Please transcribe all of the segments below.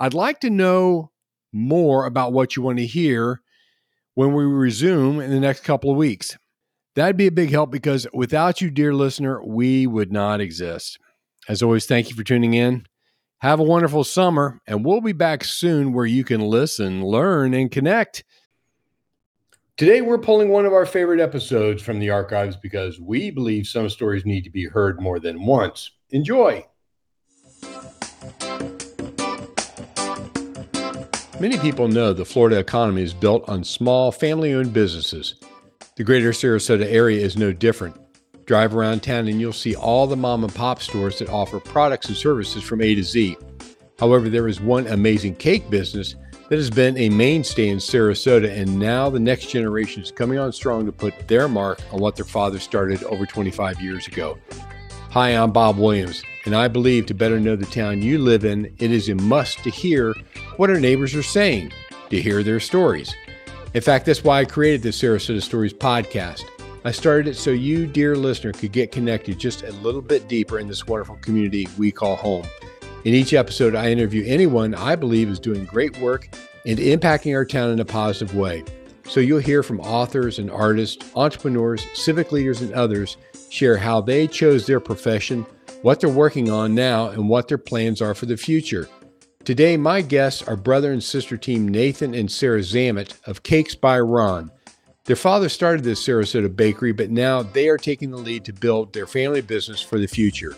I'd like to know more about what you want to hear when we resume in the next couple of weeks. That'd be a big help because without you, dear listener, we would not exist. As always, thank you for tuning in. Have a wonderful summer, and we'll be back soon where you can listen, learn, and connect. Today, we're pulling one of our favorite episodes from the archives because we believe some stories need to be heard more than once. Enjoy. Many people know the Florida economy is built on small, family owned businesses. The greater Sarasota area is no different. Drive around town and you'll see all the mom and pop stores that offer products and services from A to Z. However, there is one amazing cake business that has been a mainstay in Sarasota, and now the next generation is coming on strong to put their mark on what their father started over 25 years ago. Hi, I'm Bob Williams, and I believe to better know the town you live in, it is a must to hear what our neighbors are saying, to hear their stories. In fact, that's why I created the Sarasota Stories podcast. I started it so you, dear listener, could get connected just a little bit deeper in this wonderful community we call home. In each episode, I interview anyone I believe is doing great work and impacting our town in a positive way. So you'll hear from authors and artists, entrepreneurs, civic leaders, and others share how they chose their profession, what they're working on now, and what their plans are for the future. Today, my guests are brother and sister team Nathan and Sarah Zammit of Cakes by Ron. Their father started this Sarasota bakery, but now they are taking the lead to build their family business for the future.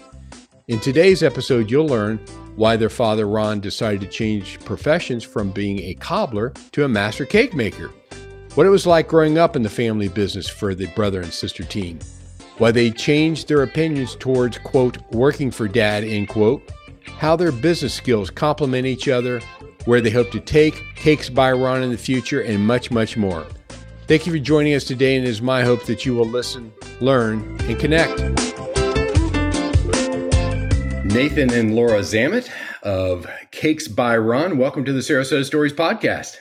In today's episode, you'll learn why their father Ron decided to change professions from being a cobbler to a master cake maker, what it was like growing up in the family business for the brother and sister team, why they changed their opinions towards, quote, working for dad, end quote, how their business skills complement each other, where they hope to take Cakes by Ron in the future, and much, much more. Thank you for joining us today, and it is my hope that you will listen, learn, and connect. Nathan and Laura Zammit of Cakes by Ron, welcome to the Sarasota Stories podcast.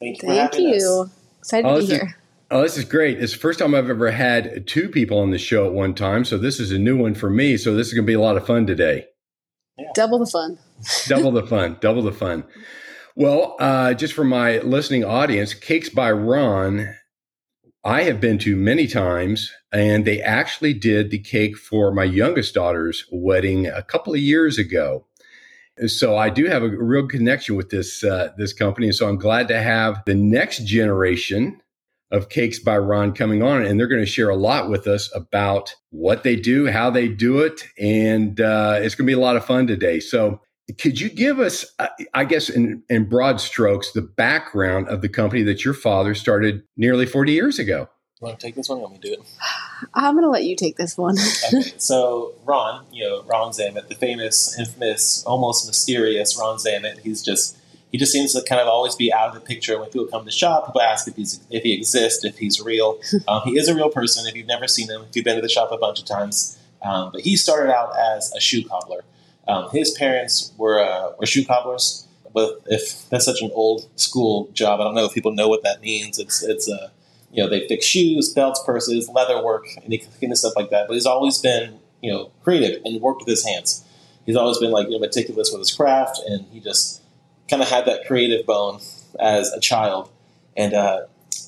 Thank you. Thank you. Us. Excited oh, to be here. Oh, this is great. It's the first time I've ever had two people on the show at one time. So this is a new one for me. So this is going to be a lot of fun today. Yeah. Double the fun. double the fun. Double the fun. Well, uh, just for my listening audience, Cakes by Ron, I have been to many times, and they actually did the cake for my youngest daughter's wedding a couple of years ago. So I do have a real connection with this uh, this company, and so I'm glad to have the next generation of Cakes by Ron coming on, and they're going to share a lot with us about what they do, how they do it, and uh, it's going to be a lot of fun today. So, could you give us, uh, I guess, in, in broad strokes, the background of the company that your father started nearly 40 years ago? You want to take this one? Or want me to do it? I'm going to let you take this one. okay, so Ron, you know Ron Zammit, the famous, infamous, almost mysterious Ron Zammit. He's just he just seems to kind of always be out of the picture when people come to shop. People ask if he's if he exists, if he's real. Um, he is a real person. If you've never seen him, if you've been to the shop a bunch of times, um, but he started out as a shoe cobbler. Um, his parents were uh, were shoe cobblers. But if that's such an old school job, I don't know if people know what that means. It's it's a uh, you know they fix shoes, belts, purses, leather work, and kind of stuff like that. But he's always been you know creative and worked with his hands. He's always been like you know meticulous with his craft, and he just kind of had that creative bone as a child, and uh,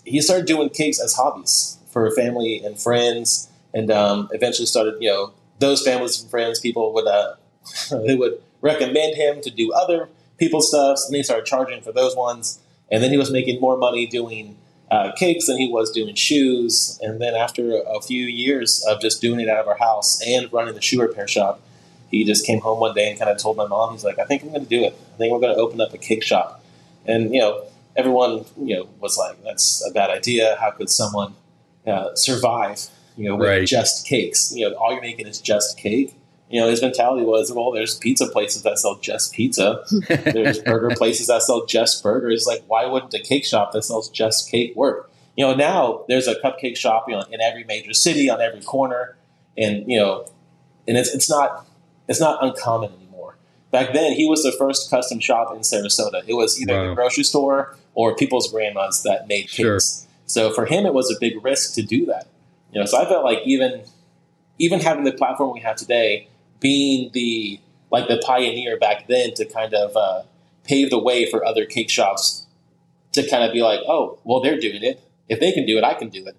he started doing cakes as hobbies for family and friends, and um, eventually started, you know, those families and friends, people would uh, they would recommend him to do other people's stuff, and he started charging for those ones, And then he was making more money doing uh, cakes than he was doing shoes. And then after a few years of just doing it out of our house and running the shoe repair shop, he just came home one day and kind of told my mom, he's like, I think I'm going to do it. I think we're going to open up a cake shop. And, you know, everyone, you know, was like, that's a bad idea. How could someone uh, survive, you know, with right. just cakes? You know, all you're making is just cake. You know, his mentality was, well, there's pizza places that sell just pizza. there's burger places that sell just burgers. Like, why wouldn't a cake shop that sells just cake work? You know, now there's a cupcake shop you know, in every major city, on every corner, and you know, and it's it's not it's not uncommon anymore. Back then, he was the first custom shop in Sarasota. It was either wow. the grocery store or people's grandmas that made cakes. Sure. So for him, it was a big risk to do that. You know, so I felt like even even having the platform we have today, being the like the pioneer back then to kind of uh, pave the way for other cake shops to kind of be like, oh, well, they're doing it. If they can do it, I can do it.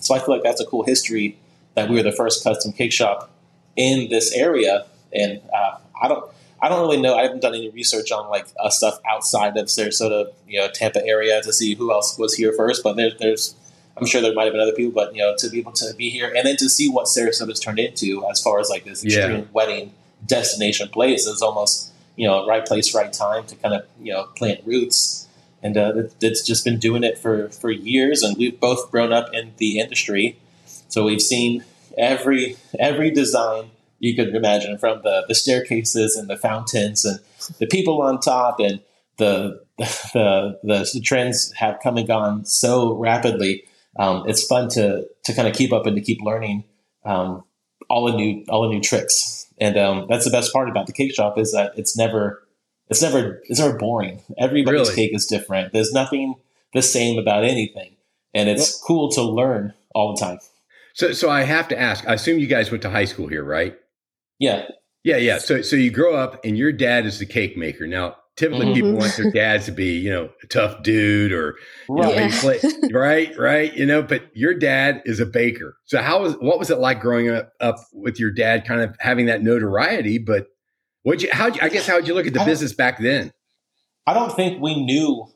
So I feel like that's a cool history that we were the first custom cake shop in this area. And uh, I don't, I don't really know. I haven't done any research on like uh, stuff outside of Sarasota, you know, Tampa area to see who else was here first. But there, there's, I'm sure there might have been other people, but you know, to be able to be here and then to see what Sarasota's turned into as far as like this extreme yeah. wedding destination place is almost, you know, right place, right time to kind of you know plant roots. And uh, it's just been doing it for for years, and we've both grown up in the industry, so we've seen every every design you could imagine from the, the staircases and the fountains and the people on top and the the, the, the trends have come and gone so rapidly. Um, it's fun to to kind of keep up and to keep learning um, all the new all the new tricks. And um, that's the best part about the cake shop is that it's never it's never it's never boring. Everybody's really? cake is different. There's nothing the same about anything, and it's well, cool to learn all the time. So, so I have to ask. I assume you guys went to high school here, right? Yeah. Yeah, yeah. So, so you grow up, and your dad is the cake maker. Now, typically, mm-hmm. people want their dads to be, you know, a tough dude or, right. Know, yeah. right, right. You know, but your dad is a baker. So, how was what was it like growing up, up with your dad, kind of having that notoriety? But what you, how I guess, how would you look at the business back then? I don't think we knew.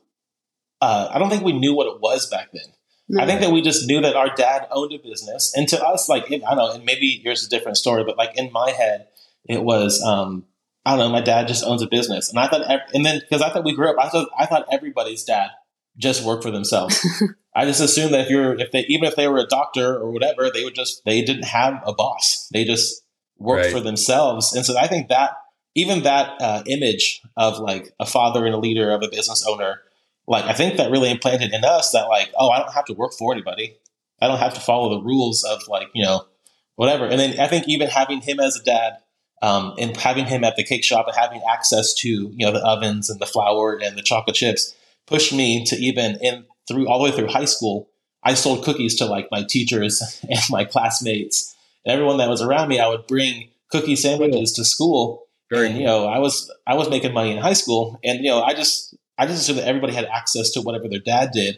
Uh, I don't think we knew what it was back then. I think that we just knew that our dad owned a business, and to us, like it, I don't know, and maybe yours is a different story, but like in my head, it was um, I don't know, my dad just owns a business, and I thought, and then because I thought we grew up, I thought I thought everybody's dad just worked for themselves. I just assumed that if you're if they even if they were a doctor or whatever, they would just they didn't have a boss, they just worked right. for themselves, and so I think that even that uh, image of like a father and a leader of a business owner like I think that really implanted in us that like, oh, I don't have to work for anybody. I don't have to follow the rules of like, you know, whatever. And then I think even having him as a dad, um, and having him at the cake shop and having access to, you know, the ovens and the flour and the chocolate chips pushed me to even in through all the way through high school, I sold cookies to like my teachers and my classmates and everyone that was around me. I would bring cookie sandwiches to school. Very and, you know, I was I was making money in high school, and you know, I just I just assumed that everybody had access to whatever their dad did,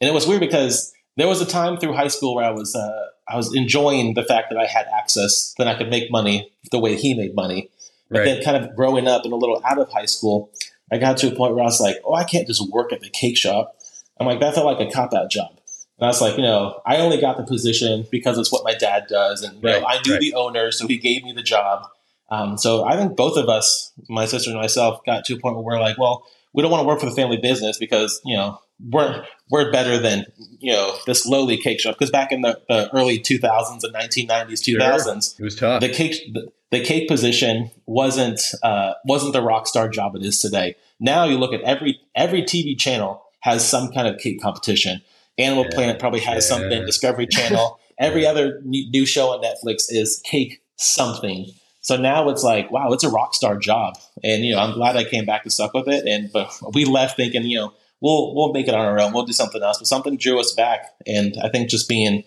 and it was weird because there was a time through high school where I was uh, I was enjoying the fact that I had access, that I could make money the way he made money. But right. then, kind of growing up and a little out of high school, I got to a point where I was like, "Oh, I can't just work at the cake shop." I'm like, that felt like a cop out job. And I was like, you know, I only got the position because it's what my dad does, and right, know, I knew right. the owner, so he gave me the job. Um, so I think both of us, my sister and myself, got to a point where we're like, well, we don't want to work for the family business because you know we're we're better than you know this lowly cake shop. Because back in the, the, early 2000s and 1990s 2000s it was tough. the cake the, the cake position wasn't uh, wasn't the rock star job it is today. Now you look at every every tv channel has some kind of cake competition. Animal yeah. planet probably has yeah. something discovery channel. Every other new show on netflix is cake something so now it's like, wow, it's a rock star job, and you know, I'm glad I came back to stuck with it. And but we left thinking, you know, we'll we'll make it on our own, we'll do something else. But something drew us back, and I think just being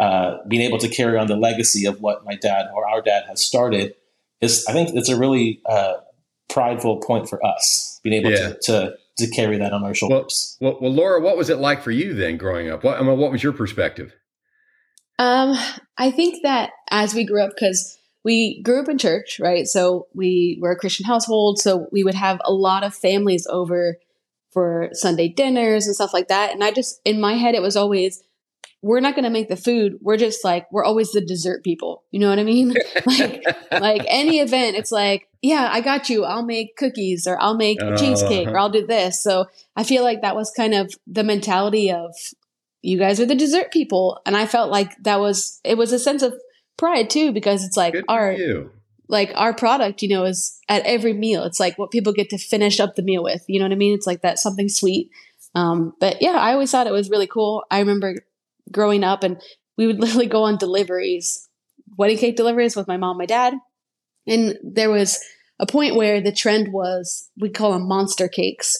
uh, being able to carry on the legacy of what my dad or our dad has started is, I think, it's a really uh, prideful point for us being able yeah. to, to to carry that on our shoulders. Well, well, well, Laura, what was it like for you then growing up? What I mean, what was your perspective? Um, I think that as we grew up, because we grew up in church, right? So we were a Christian household. So we would have a lot of families over for Sunday dinners and stuff like that. And I just, in my head, it was always, we're not going to make the food. We're just like, we're always the dessert people. You know what I mean? like, like any event, it's like, yeah, I got you. I'll make cookies or I'll make a cheesecake or uh-huh. I'll do this. So I feel like that was kind of the mentality of you guys are the dessert people. And I felt like that was, it was a sense of pride too, because it's like, Good our, like our product, you know, is at every meal. It's like what people get to finish up the meal with. You know what I mean? It's like that something sweet. Um, but yeah, I always thought it was really cool. I remember growing up and we would literally go on deliveries, wedding cake deliveries with my mom, my dad. And there was a point where the trend was we call them monster cakes.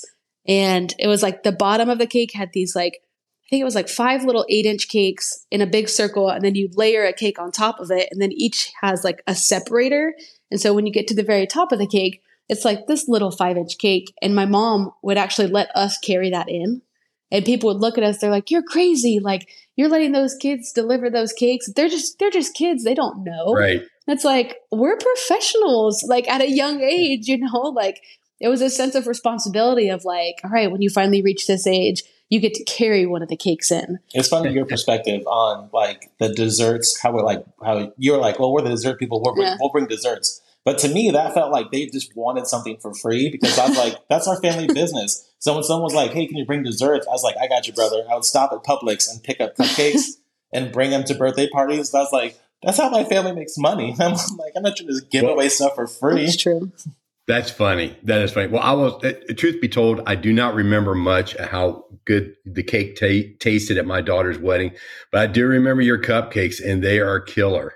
And it was like the bottom of the cake had these like I think it was like five little eight inch cakes in a big circle, and then you layer a cake on top of it, and then each has like a separator. And so when you get to the very top of the cake, it's like this little five inch cake. And my mom would actually let us carry that in. And people would look at us, they're like, You're crazy. Like, you're letting those kids deliver those cakes. They're just they're just kids. They don't know. Right. It's like we're professionals, like at a young age, you know, like it was a sense of responsibility of like, all right, when you finally reach this age, you get to carry one of the cakes in. It's funny your perspective on like the desserts, how we're like, how you're like, well, we're the dessert people, we'll bring, Yeah. we'll bring desserts. But to me, that felt like they just wanted something for free because I was like, that's our family business. So when someone was like, hey, can you bring desserts? I was like, I got you, brother. I would stop at Publix and pick up cupcakes and bring them to birthday parties. I was like, that's how my family makes money. I'm like, I'm not trying to give away stuff for free. That's true. That's funny. That is funny. Well, I was. Uh, truth be told, I do not remember much how good the cake ta- tasted at my daughter's wedding, but I do remember your cupcakes, and they are killer.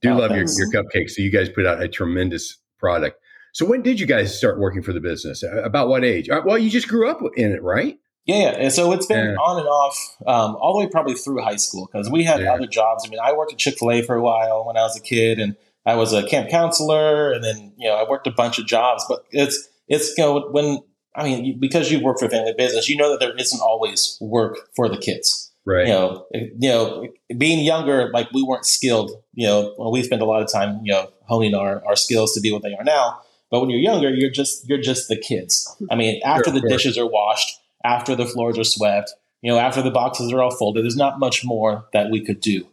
Do Oh, love your, thanks. your cupcakes. So you guys put out a tremendous product. So when did you guys start working for the business? About what age? Uh, Well, you just grew up in it, right? Yeah, yeah. And so it's been Yeah. on and off um, all the way probably through high school because we had Yeah. other jobs. I mean, I worked at Chick fil A for a while when I was a kid, and I was a camp counselor, and then you know I worked a bunch of jobs. But it's it's you know when I mean you- because you work for a family business, you know that there isn't always work for the kids. Right. You know, you know, being younger, like we weren't skilled. You know, well, we spent a lot of time you know honing our our skills to be what they are now. But when you're younger, you're just you're just the kids. I mean, after Sure, the dishes are washed, after the floors are swept, you know, after the boxes are all folded, there's not much more that we could do.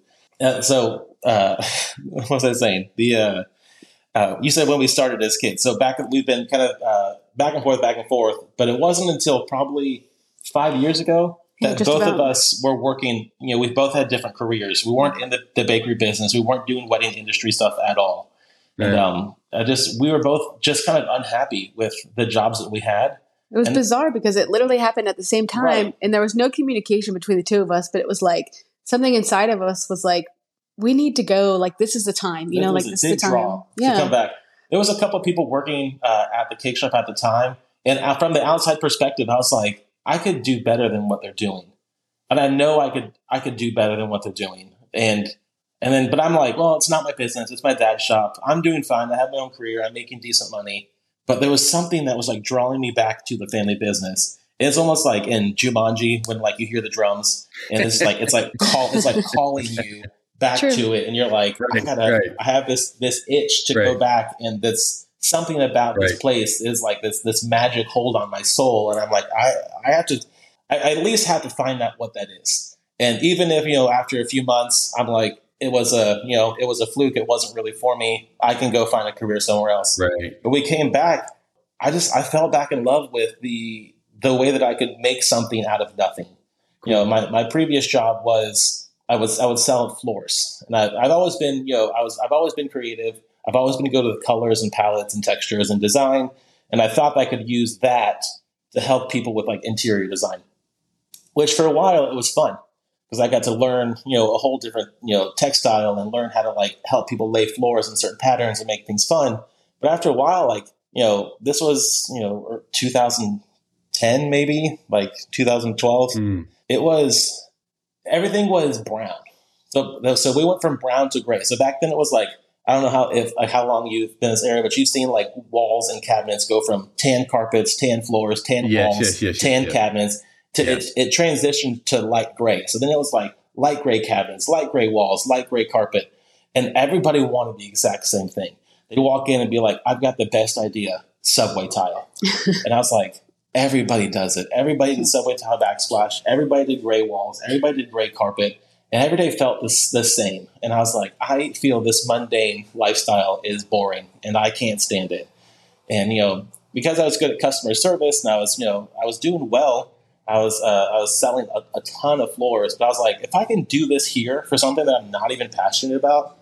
Uh, so, uh, what was I saying? The uh, uh, you said when we started as kids. So back we've been kind of uh, back and forth, back and forth. But it wasn't until probably five years ago that just both of us were working. You know, we both had different careers. We weren't in the, the bakery business. We weren't doing wedding industry stuff at all. And um, I just we were both just kind of unhappy with the jobs that we had. It was And- bizarre because it literally happened at the same time Right. and there was no communication between the two of us, but it was like something inside of us was like, we need to go, like this is the time, you It know, like this is the time. to come back. There was a couple of people working uh, at the cake shop at the time, and from the outside perspective, I was like, I could do better than what they're doing, and I know I could I could do better than what they're doing, and and then but I'm like, well, it's not my business, it's my dad's shop. I'm doing fine. I have my own career. I'm making decent money, but there was something that was like drawing me back to the family business. It's almost like in Jumanji when like you hear the drums and it's like it's like call it's like calling you back True. to it, and you're like, I gotta, right. I have this this itch to go back, and this something about this place is like this this magic hold on my soul, and I'm like, I I have to, I, I at least have to find out what that is, and even if you know after a few months, I'm like. It was a you know it was a fluke. It wasn't really for me. I can go find a career somewhere else. Right. But we came back. I just I fell back in love with the the way that I could make something out of nothing. You know, my, my previous job was I was I would sell floors, and I've, I've always been you know I was I've always been creative. I've always been to go to the colors and palettes and textures and design, and I thought I could use that to help people with like interior design. Which for a while it was fun because I got to learn you know a whole different you know textile and learn how to like help people lay floors in certain patterns and make things fun. But after a while, like you know, this was you know er, 2010 maybe, like 2012 Mm. it was everything was brown. So so we went from brown to gray. So back then it was like I don't know how if like how long you've been in this area, but you've seen like walls and cabinets go from tan carpets, tan floors, tan Yes, walls, yes, yes, tan yes. cabinets to Yeah. it, it transitioned to light gray. So then it was like light gray cabinets, light gray walls, light gray carpet, and everybody wanted the exact same thing. They'd walk in and be like, "I've got the best idea, subway tile," and I was like, everybody does it. Everybody did Subway Tile Backsplash. Everybody did gray walls. Everybody did gray carpet. And every day felt the, the same. And I was like, I feel this mundane lifestyle is boring and I can't stand it. And, you know, because I was good at customer service and I was, you know, I was doing well, I was, uh, I was selling a, a ton of floors, but I was like, if I can do this here for something that I'm not even passionate about,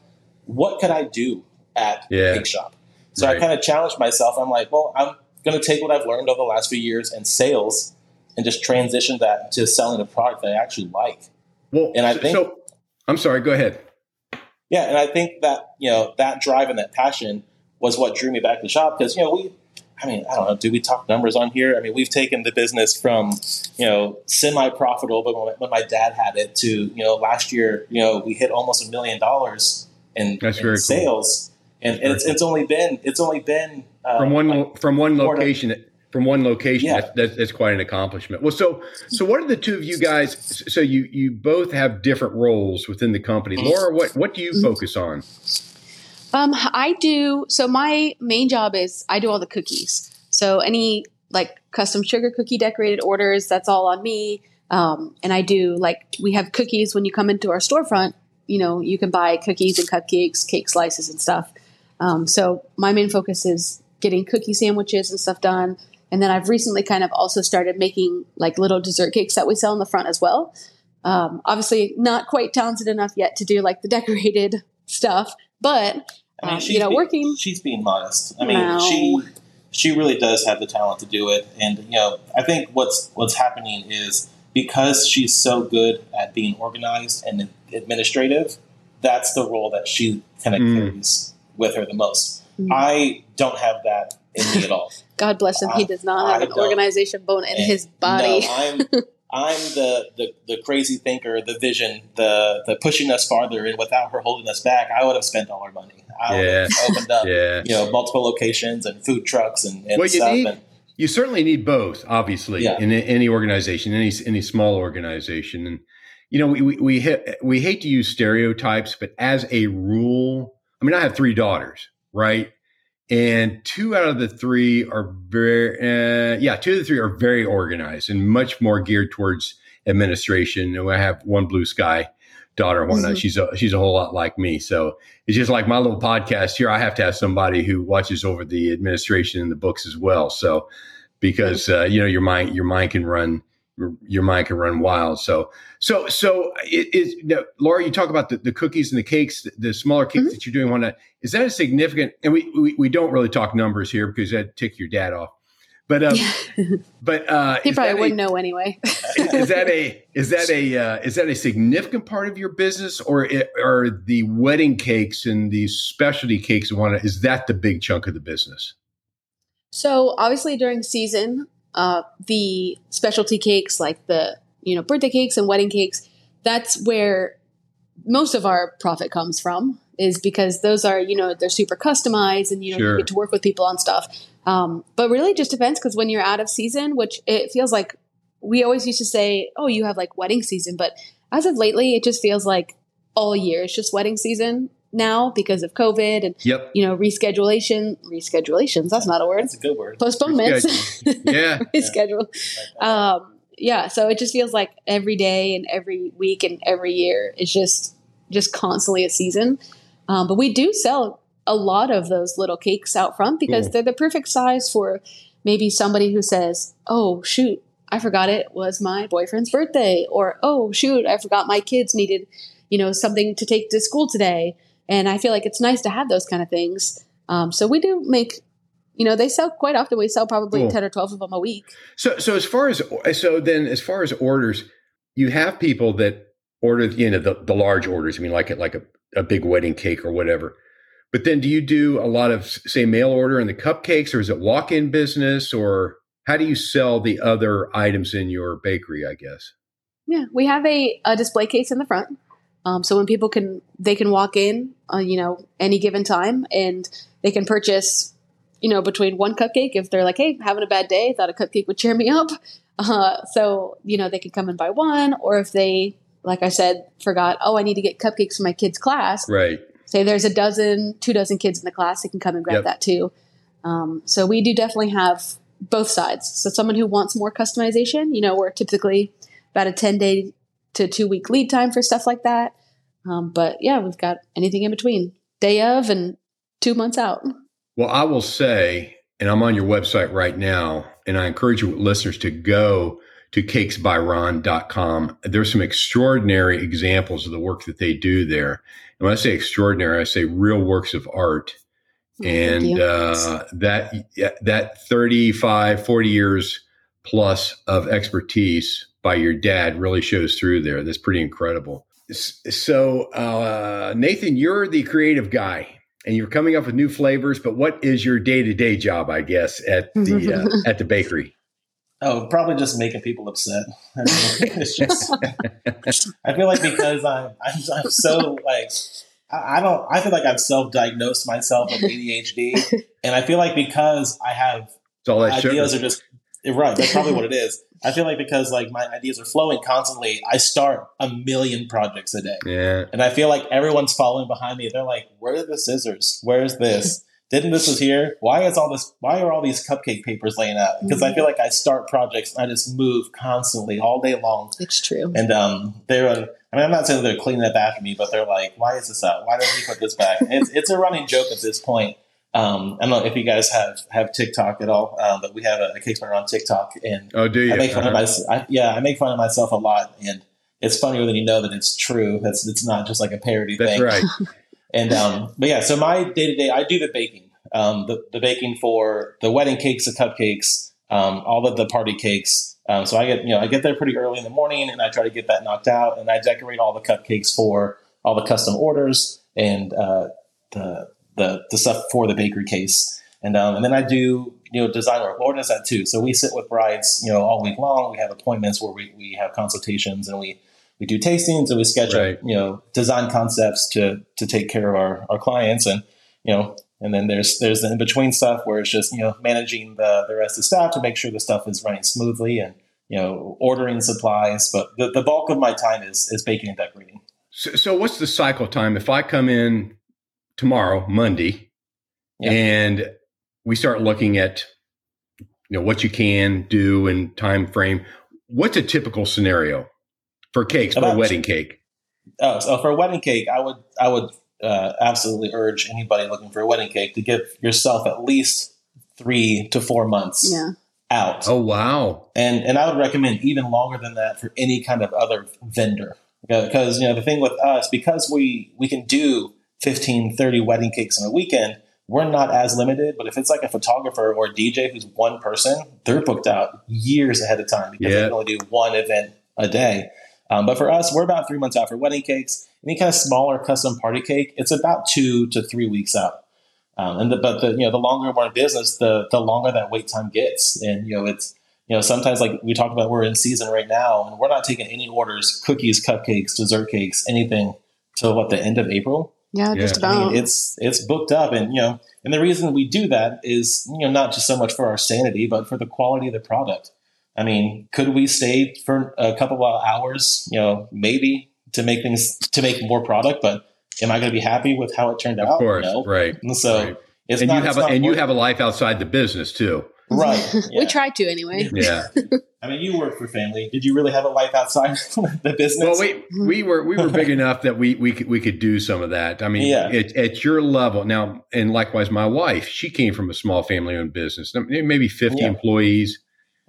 what could I do at Yeah. cake shop? So Right. I kind of challenged myself. I'm like, well, I'm going to take what I've learned over the last few years in sales and just transition that to selling a product that I actually like. Well, And I think- so. I'm sorry. Go ahead. Yeah, and I think that you know that drive and that passion was what drew me back to the shop because you know we, I mean, I don't know, do we talk numbers on here? I mean, we've taken the business from you know semi profitable, but when, when my dad had it to you know last year, you know we hit almost a million dollars in, in very cool. sales, and, and it's, it's only been it's only been uh, from one like- from one four to- location from one location Yeah. that's, that's, that's quite an accomplishment well so so what are the two of you guys so you you both have different roles within the company laura what what do you Mhm. focus on Um, I do. So my main job is I do all the cookies. So any like custom sugar cookie decorated orders, that's all on me. Um, and I do like we have cookies when you come into our storefront. You know, you can buy cookies and cupcakes, cake slices, and stuff. Um, so my main focus is getting cookie sandwiches and stuff done. And then I've recently kind of also started making like little dessert cakes that we sell in the front as well. Um, obviously, not quite talented enough yet to do like the decorated stuff, but I mean, um, she's you know, being- working. She's being modest. I mean, No. she she really does have the talent to do it, and you know, I think what's what's happening is because she's so good at being organized and administrative. That's the role that she kind of Mm. carries with her the most. Mm. I don't have that in me at all. God bless him. He does not have I an organization bone in his body. No, I'm I'm the, the the crazy thinker, the vision, the the pushing us farther, and without her holding us back, I would have spent all our money. I would have opened up yeah you know multiple locations and food trucks and, and Well, you stuff. need- and you certainly need both obviously Yeah. in a- any organization any any small organization and you know we we we, hit, we hate to use stereotypes but as a rule i mean i have three daughters right? And two out of the three are very uh, yeah two of the three are very organized and much more geared towards administration. And i have one blue sky daughter one Mhm. she's a she's a whole lot like me. So it's just like my little podcast here i have to have somebody who watches over the administration and the books as well. So because uh, you know your mind your mind can run your mind can run wild. So so so it is laura you talk about the, the cookies and the cakes the, the smaller cakes Mhm. that you're doing. One is that a significant and we, we we don't really talk numbers here because that'd tick your dad off. But um but uh he probably wouldn't know anyway. is that a is that a uh, is that a significant part of your business? Or i- are the wedding cakes and the specialty cakes and whatnot is that the big chunk of the business? So obviously during season, uh, the specialty cakes like the you know birthday cakes and wedding cakes, that's where most of our profit comes from. Is because those are you know they're super customized and you know Sure. you get to work with people on stuff. Um, but really, it just depends because when you're out of season, which it feels like we always used to say, oh, you have like wedding season, but as of lately, it just feels like all year it's just wedding season now because of COVID and yep you know reschedulation, reschedulations. That's not a word. that's a good word. Postponements, yeah reschedule. Um, yeah, so it just feels like every day and every week and every year is just just constantly a season. Um, but we do sell a lot of those little cakes out front because Cool. they're the perfect size for maybe somebody who says, "Oh shoot, I forgot it was my boyfriend's birthday," or "Oh shoot, I forgot my kids needed, you know, something to take to school today." And I feel like it's nice to have those kind of things. Um, so we do make, you know, they sell quite often. We sell probably Cool. ten or twelve of them a week. So, so as far as so then, as far as orders, you have people that order, you know, the, the large orders. I mean, like a, like a, a big wedding cake or whatever. But then, do you do a lot of say mail order and the cupcakes, or is it walk in business, or how do you sell the other items in your bakery? I guess. Yeah, we have a, a display case in the front, um, so when people can they can walk in, uh, you know, any given time, and they can purchase, you know, between one cupcake if they're like, hey, having a bad day, thought a cupcake would cheer me up. Uh, so you know they can come and buy one, or if they, like I said, forgot, oh, I need to get cupcakes for my kids' class. Right. Say there's a dozen, two dozen kids in the class, they can come and grab Yep. that too. Um, so we do definitely have both sides. So someone who wants more customization, you know, we're typically about a 10 day to two week lead time for stuff like that. Um, but yeah, we've got anything in between day of and two months out. Well, I will say, and I'm on your website right now, and I encourage you listeners to go to cakesbyron.com. There's some extraordinary examples of the work that they do there. And when I say extraordinary, I say real works of art. Oh, and uh, that that 35, 40 years plus of expertise by your dad really shows through there. That's pretty incredible. So, uh, Nathan, you're the creative guy and you're coming up with new flavors, but what is your day to day job, I guess, at the, uh, at the bakery? Oh, probably just making people upset. I, mean, it's just, I feel like because I'm, I'm, I'm so like, I don't, I feel like I've self diagnosed myself with ADHD. and I feel like because I have all ideas sugar. are just, right, that's probably what it is. I feel like because like my ideas are flowing constantly, I start a million projects a day. Yeah. And I feel like everyone's following behind me. They're like, where are the scissors? Where's this? Didn't this was here? Why is all this why are all these cupcake papers laying out? Because mm-hmm. I feel like I start projects and I just move constantly all day long. It's true. And um they're I mean I'm not saying they're cleaning up after me, but they're like, why is this up? Why didn't he put this back? it's it's a running joke at this point. Um, I don't know if you guys have have TikTok at all, um, but we have a, a cake burner on TikTok, and oh, do you? I make fun uh-huh. of myself. Yeah, I make fun of myself a lot, and it's funnier than you know that it's true. That's it's not just like a parody thing. That's thing. right. and um, but yeah, so my day to day, I do the baking, um, the, the baking for the wedding cakes, the cupcakes, um, all of the party cakes. Um, so I get you know I get there pretty early in the morning, and I try to get that knocked out, and I decorate all the cupcakes for all the custom orders and uh, the the the stuff for the bakery case. And um, and then I do you know design work. Lauren does that too. So we sit with brides you know all week long. We have appointments where we, we have consultations and we we do tastings and we sketch right. you know design concepts to to take care of our, our clients and you know and then there's there's the in between stuff where it's just you know managing the the rest of the staff to make sure the stuff is running smoothly and you know ordering supplies. But the, the bulk of my time is is baking and decorating. So, so what's the cycle time if I come in tomorrow, Monday, yeah. and we start looking at you know what you can do and time frame. What's a typical scenario for cakes About, for a wedding cake? Oh, so for a wedding cake, I would I would uh, absolutely urge anybody looking for a wedding cake to give yourself at least three to four months yeah. out. Oh wow! And and I would recommend even longer than that for any kind of other vendor because you know the thing with us because we we can do 15, 30 wedding cakes in a weekend, we're not as limited. But if it's like a photographer or a DJ who's one person, they're booked out years ahead of time because they can only do one event a day. Um, but for us, we're about three months out for wedding cakes. Any kind of smaller custom party cake, it's about two to three weeks out. Um, and the, but the you know the longer we're in business, the the longer that wait time gets. And you know it's you know sometimes like we talked about, we're in season right now, and we're not taking any orders, cookies, cupcakes, dessert cakes, anything till what the end of April. Yeah, just about. I mean, it's it's booked up, and you know, and the reason we do that is you know not just so much for our sanity, but for the quality of the product. I mean, could we stay for a couple of hours? You know, maybe to make things to make more product, but am I going to be happy with how it turned out? Of course, no. right. And so right. and not, you have a, and you have a life outside the business too. Right. Yeah. we try to anyway. Yeah. I mean, you work for family. Did you really have a life outside the business? Well, we we were we were big enough that we we could we could do some of that. I mean, yeah. it, at your level now, and likewise, my wife, she came from a small family-owned business, maybe fifty yeah. employees.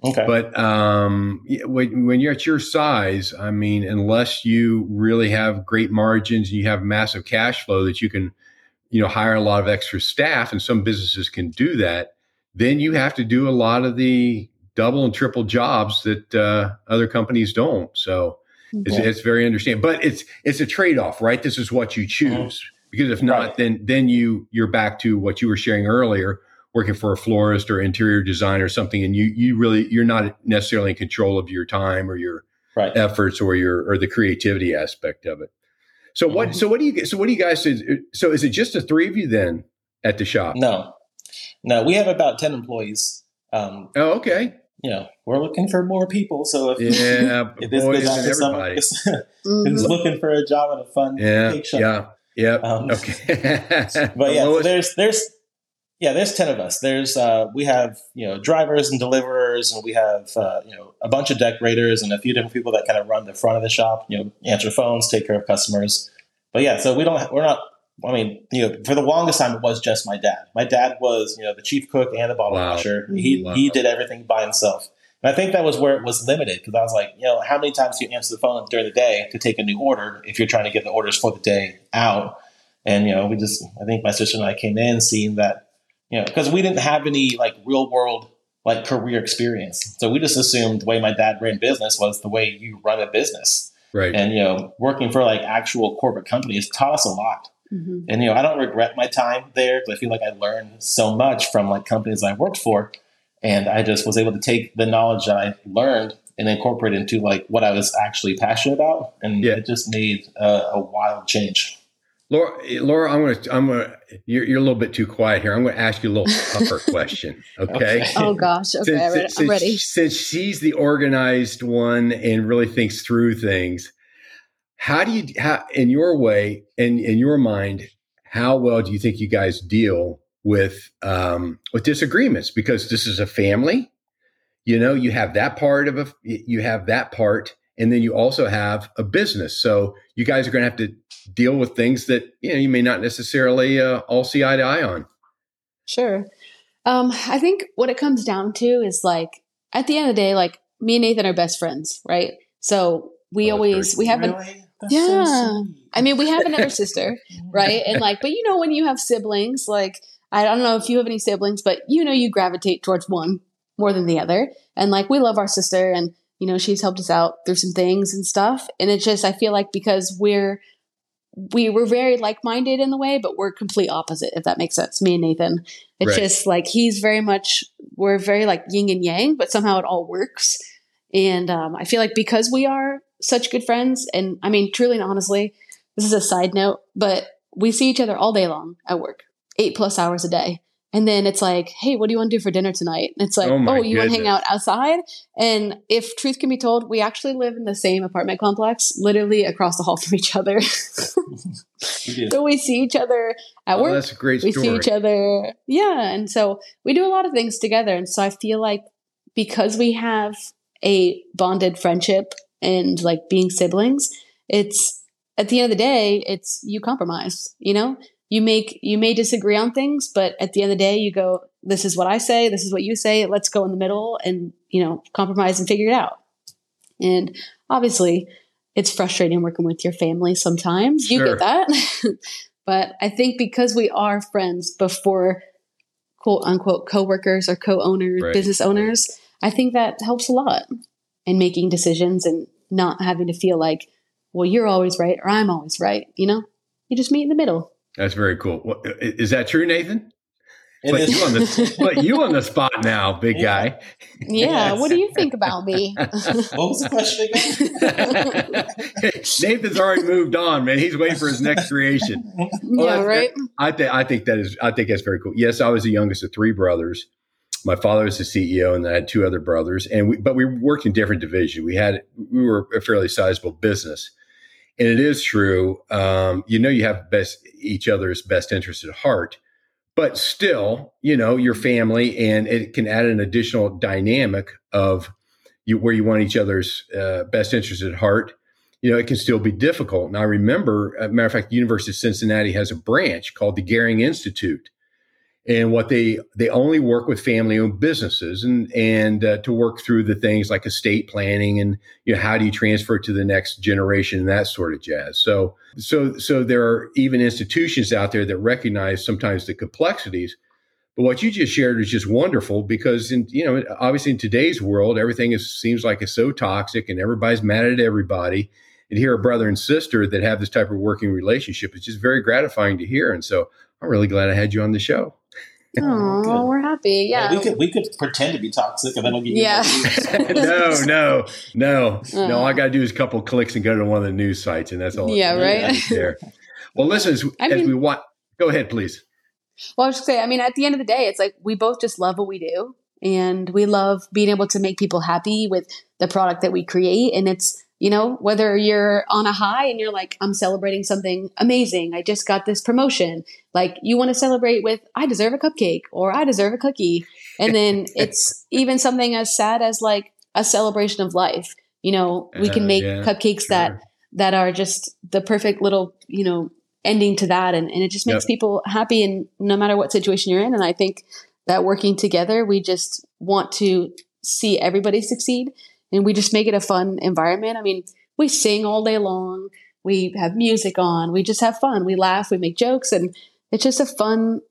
Okay. But um, when, when you're at your size, I mean, unless you really have great margins and you have massive cash flow that you can, you know, hire a lot of extra staff, and some businesses can do that then you have to do a lot of the double and triple jobs that uh, other companies don't. So it's, it's, very understandable, but it's it's a trade off, right? This is what you choose mm-hmm. because if not, right. then then you you're back to what you were sharing earlier, working for a florist or interior designer or something, and you you really you're not necessarily in control of your time or your right. efforts or your or the creativity aspect of it. So what? Mm-hmm. So what do you? So what do you guys? So is it just the three of you then at the shop? No, no, we have about 10 employees. Um, oh, okay. You know, we're looking for more people. So if, yeah, if this boys is someone who's, mm-hmm. looking for a job at a fun yeah, cake shop. Yeah. Yeah. Um, okay. but yeah, so there's, there's, Yeah, there's ten of us. There's uh, we have you know drivers and deliverers, and we have uh, you know a bunch of decorators and a few different people that kind of run the front of the shop. You know, answer phones, take care of customers. But yeah, so we don't we're not. I mean, you know, for the longest time, it was just my dad. My dad was you know the chief cook and the bottle Wow. washer. He mm-hmm. Wow. he did everything by himself. And I think that was where it was limited because I was like, you know, how many times do you answer the phone during the day to take a new order if you're trying to get the orders for the day out? And you know, we just I think my sister and I came in seeing that, you know, because we didn't have any like real world like career experience. So we just assumed the way my dad ran business was the way you run a business. Right. And you know, working for like actual corporate companies taught us a lot. Mhm. And you know, I don't regret my time there because I feel like I learned so much from like companies I worked for, and I just was able to take the knowledge that I learned and incorporate it into like what I was actually passionate about, and Yeah. it just made a, a wild change. Laura, Laura, I'm gonna, I'm gonna, you're, you're a little bit too quiet here. I'm gonna ask you a little tougher question. Okay. Okay. Oh gosh. Okay, since, I'm since, ready. since she's the organized one and really thinks through things, how do you, how, in your way, in in your mind, how well do you think you guys deal with um, with disagreements? Because this is a family, you know, you have that part of a, you have that part, and then you also have a business. So you guys are going to have to deal with things that you know you may not necessarily uh, all see eye to eye on. Sure. Um, I think what it comes down to is like at the end of the day, like me and Nathan are best friends, right? So we Oh, always we have an Really? That's Yeah. so sweet. I mean we have another sister, right? And like, but you know when you have siblings, like I don't know if you have any siblings, but you know you gravitate towards one more than the other. And like we love our sister and you know she's helped us out through some things and stuff. And it's just I feel like because we're we were very like-minded in the way, but we're complete opposite, if that makes sense. Me and Nathan. It's Right. just like he's very much we're very like yin and yang, but somehow it all works. And um, I feel like because we are such good friends, and I mean, truly and honestly, this is a side note, but we see each other all day long at work, eight plus hours a day. And then it's like, hey, what do you want to do for dinner tonight? And it's like, Oh oh, my you want to hang out outside? And if truth can be told, we actually live in the same apartment complex, literally across the hall from each other. We so we see each other at Oh, work that's a great we story. see each other yeah and so we do a lot of things together and so i feel like because we have a bonded friendship and like being siblings it's at the end of the day it's you compromise you know you make you may disagree on things but at the end of the day you go this is what i say this is what you say let's go in the middle and you know compromise and figure it out and obviously it's frustrating working with your family sometimes you Sure. get that but i think because we are friends before quote unquote coworkers or co-owners Right. business owners i think that helps a lot in making decisions and not having to feel like well you're always right or i'm always right you know you just meet in the middle That's very cool. What- Is that true, Nathan? It Put you on the put you on the spot now, big Yeah. guy. yeah Yes. what do you think about me What was the question again? Nathan's already moved on, man. He's waiting for his next creation. Well, yeah that's- right I think I think that is I think that's very cool. Yes, I was the youngest of three brothers. My father was the CEO, and I had two other brothers, and we but we worked in different divisions. We had we were a fairly sizable business, and it is true. Um, you know, you have best each other's best interest at heart, but still, you know, your family, and it can add an additional dynamic of you where you want each other's uh, best interest at heart you know, it can still be difficult. And I remember, matter of fact, the University of Cincinnati has a branch called the Goering Institute. And what they they only work with family owned businesses and and uh, to work through the things like estate planning and you know how do you transfer to the next generation and that sort of jazz. So so so there are even institutions out there that recognize sometimes the complexities. But what you just shared is just wonderful because in you know obviously in today's world everything is seems like it's so toxic and everybody's mad at everybody and hear a brother and sister that have this type of working relationship it's just very gratifying to hear and so i'm really glad i had you on the show oh we're happy yeah we could we could pretend to be toxic and then we'll get you Yeah. more views. no no no no Uh. all i gotta do is a couple of clicks and go to one of the news sites and that's all Yeah, right. right there well listen as, I as we want go ahead please Well, I was just say, I mean, at the end of the day, it's like we both just love what we do, and we love being able to make people happy with the product that we create. And it's you know, whether you're on a high and you're like, I'm celebrating something amazing. I just got this promotion. Like you want to celebrate with, I deserve a cupcake or I deserve a cookie. And then it's even something as sad as like a celebration of life. You know, we can uh, make uh, yeah, cupcakes sure. that, that are just the perfect little, you know, ending to that. And, and it just makes yep. people happy and no matter what situation you're in. And I think that working together, we just want to see everybody succeed and we just make it a fun environment. I mean, we sing all day long, we have music on, we just have fun, we laugh, we make jokes, and it's just a fun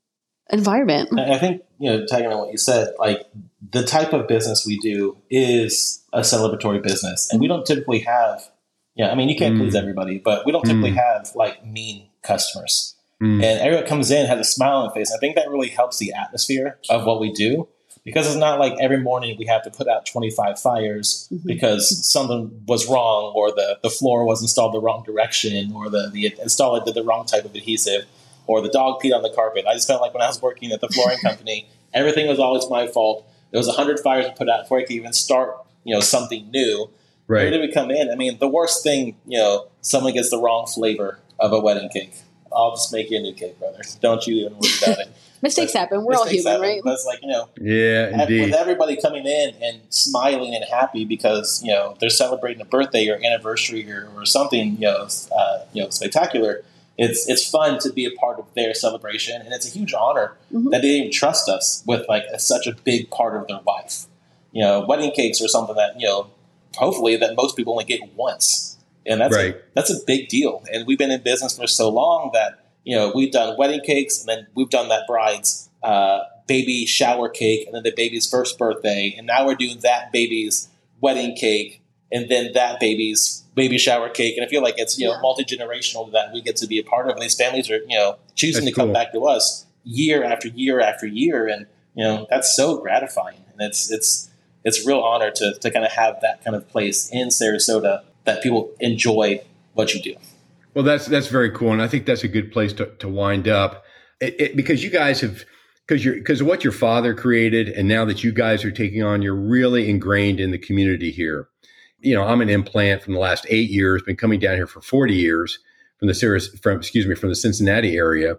environment. I think, you know, tagging on what you said, like the type of business we do is a celebratory business, and we don't typically have, yeah, I mean, you can't mm. please everybody, but we don't typically mm. have like mean customers. Mm. And everyone comes in has a smile on their face. I think that really helps the atmosphere of what we do because it's not like every morning we have to put out 25 fires mm-hmm. because something was wrong or the, the floor was installed the wrong direction or the, the installer did the wrong type of adhesive or the dog peed on the carpet. I just felt like when I was working at the flooring company, everything was always my fault. There was 100 fires to put out before I could even start, you know, something new. Right. Where did we come in? I mean, the worst thing, you know, someone gets the wrong flavor of a wedding cake. I'll just make you a new cake, brother. Don't you even worry about it. mistakes but happen. We're all human, happen. right? But it's like you know, yeah, indeed. with everybody coming in and smiling and happy because you know they're celebrating a birthday or anniversary or, or something you know uh, you know spectacular. It's it's fun to be a part of their celebration, and it's a huge honor mm-hmm. that they even trust us with like a, such a big part of their life. You know, wedding cakes are something that you know, hopefully that most people only get once, and that's right. a, that's a big deal. And we've been in business for so long that you know, we've done wedding cakes, and then we've done that bride's uh, baby shower cake, and then the baby's first birthday, and now we're doing that baby's wedding cake, and then that baby's baby shower cake. And I feel like it's you know multi generational that we get to be a part of. And these families are you know choosing that's to come back to us year after year after year, and you know that's so gratifying, and it's it's it's a real honor to to kind of have that kind of place in Sarasota that people enjoy what you do. Well, that's that's very cool, and I think that's a good place to, to wind up, it, it, because you guys have because you're because what your father created, and now that you guys are taking on, you're really ingrained in the community here. You know, I'm an implant from the last eight years, been coming down here for 40 years from the Sarah, from excuse me from the Cincinnati area,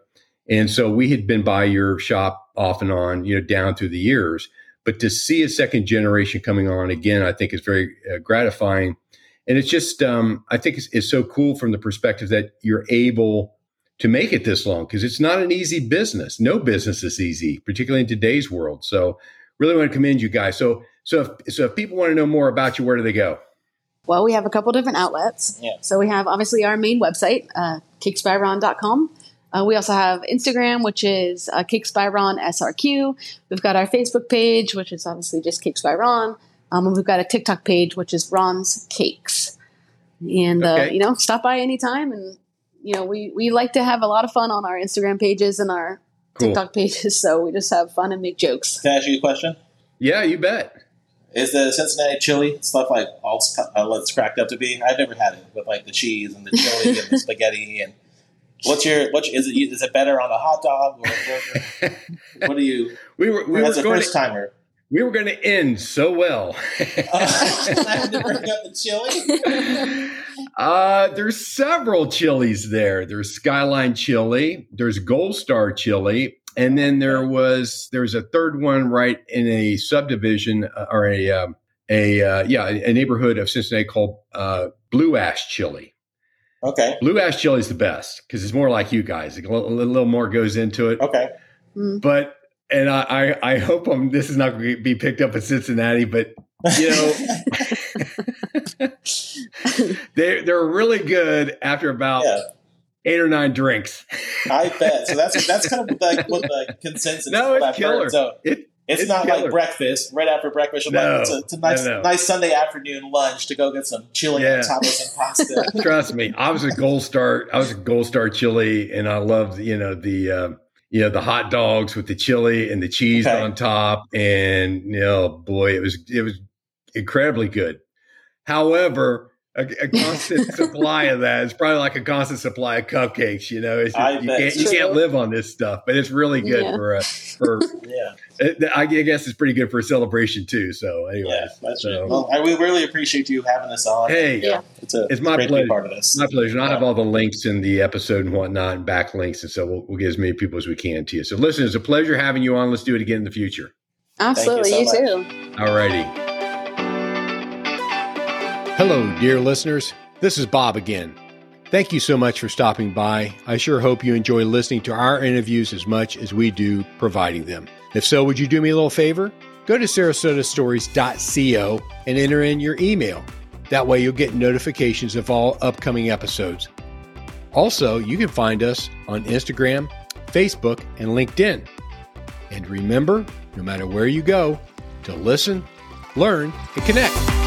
and so we had been by your shop off and on, you know, down through the years. But to see a second generation coming on again, I think is very uh, gratifying and it's just um, i think it's, it's, so cool from the perspective that you're able to make it this long because it's not an easy business no business is easy particularly in today's world so really want to commend you guys so so if so if people want to know more about you where do they go well we have a couple different outlets yeah. so we have obviously our main website uh, cakesbyron.com uh, we also have Instagram, which is uh, Cakes by Ron SRQ. We've got our Facebook page, which is obviously just Cakes by Ron. Um, and we've got a TikTok page, which is Ron's Cakes. And, uh, okay. uh, you know, stop by anytime. And, you know, we, we like to have a lot of fun on our Instagram pages and our cool. TikTok pages. So we just have fun and make jokes. Can I ask you a question? Yeah, you bet. Is the Cincinnati chili stuff like all it's, cracked up to be? I've never had it with like the cheese and the chili and the spaghetti and What's your what is it? Is it better on a hot dog or a burger? what do you? We were we were a first timer we were going to end so well. uh, I had to bring up the chili. uh, there's several chilies there. There's Skyline Chili. There's Gold Star Chili, and then there was there's a third one right in a subdivision uh, or a um, a uh, yeah a neighborhood of Cincinnati called uh, Blue Ash Chili. Okay. Blue Ash Chili is the best because it's more like you guys. A little, a little more goes into it. Okay. Mm. But and I, I, I hope I'm, this is not going to be picked up in Cincinnati, but you know, they they're really good after about yeah. eight or nine drinks. I bet. So that's that's kind of like what the consensus. No, it's killer. So it, it's, it's, not killer. like breakfast right after breakfast. No, it's, a, it's a nice, no, no. nice Sunday afternoon lunch to go get some chili yeah. on top of some pasta. Trust me, I was a gold star. I was a gold star chili, and I loved you know the. Um, you know the hot dogs with the chili and the cheese okay. on top and you know boy it was it was incredibly good however a, a constant supply of that. It's probably like a constant supply of cupcakes. You know, it's just, you can't you can't live on this stuff, but it's really good yeah. for a for yeah. It, I guess it's pretty good for a celebration too. So anyway, yeah, that's so. Well, I we really appreciate you having us on. Hey, yeah, it's a it's my pleasure. part of this. My pleasure. And I'll have all the links in the episode and whatnot, and back links, and so we'll, we'll get as many people as we can to you. So listen, it's a pleasure having you on. Let's do it again in the future. Absolutely, you, so you too. All righty. Hello, dear listeners. This is Bob again. Thank you so much for stopping by. I sure hope you enjoy listening to our interviews as much as we do providing them. If so, would you do me a little favor? Go to sarasotastories.co and enter in your email. That way, you'll get notifications of all upcoming episodes. Also, you can find us on Instagram, Facebook, and LinkedIn. And remember, no matter where you go, to listen, learn, and connect.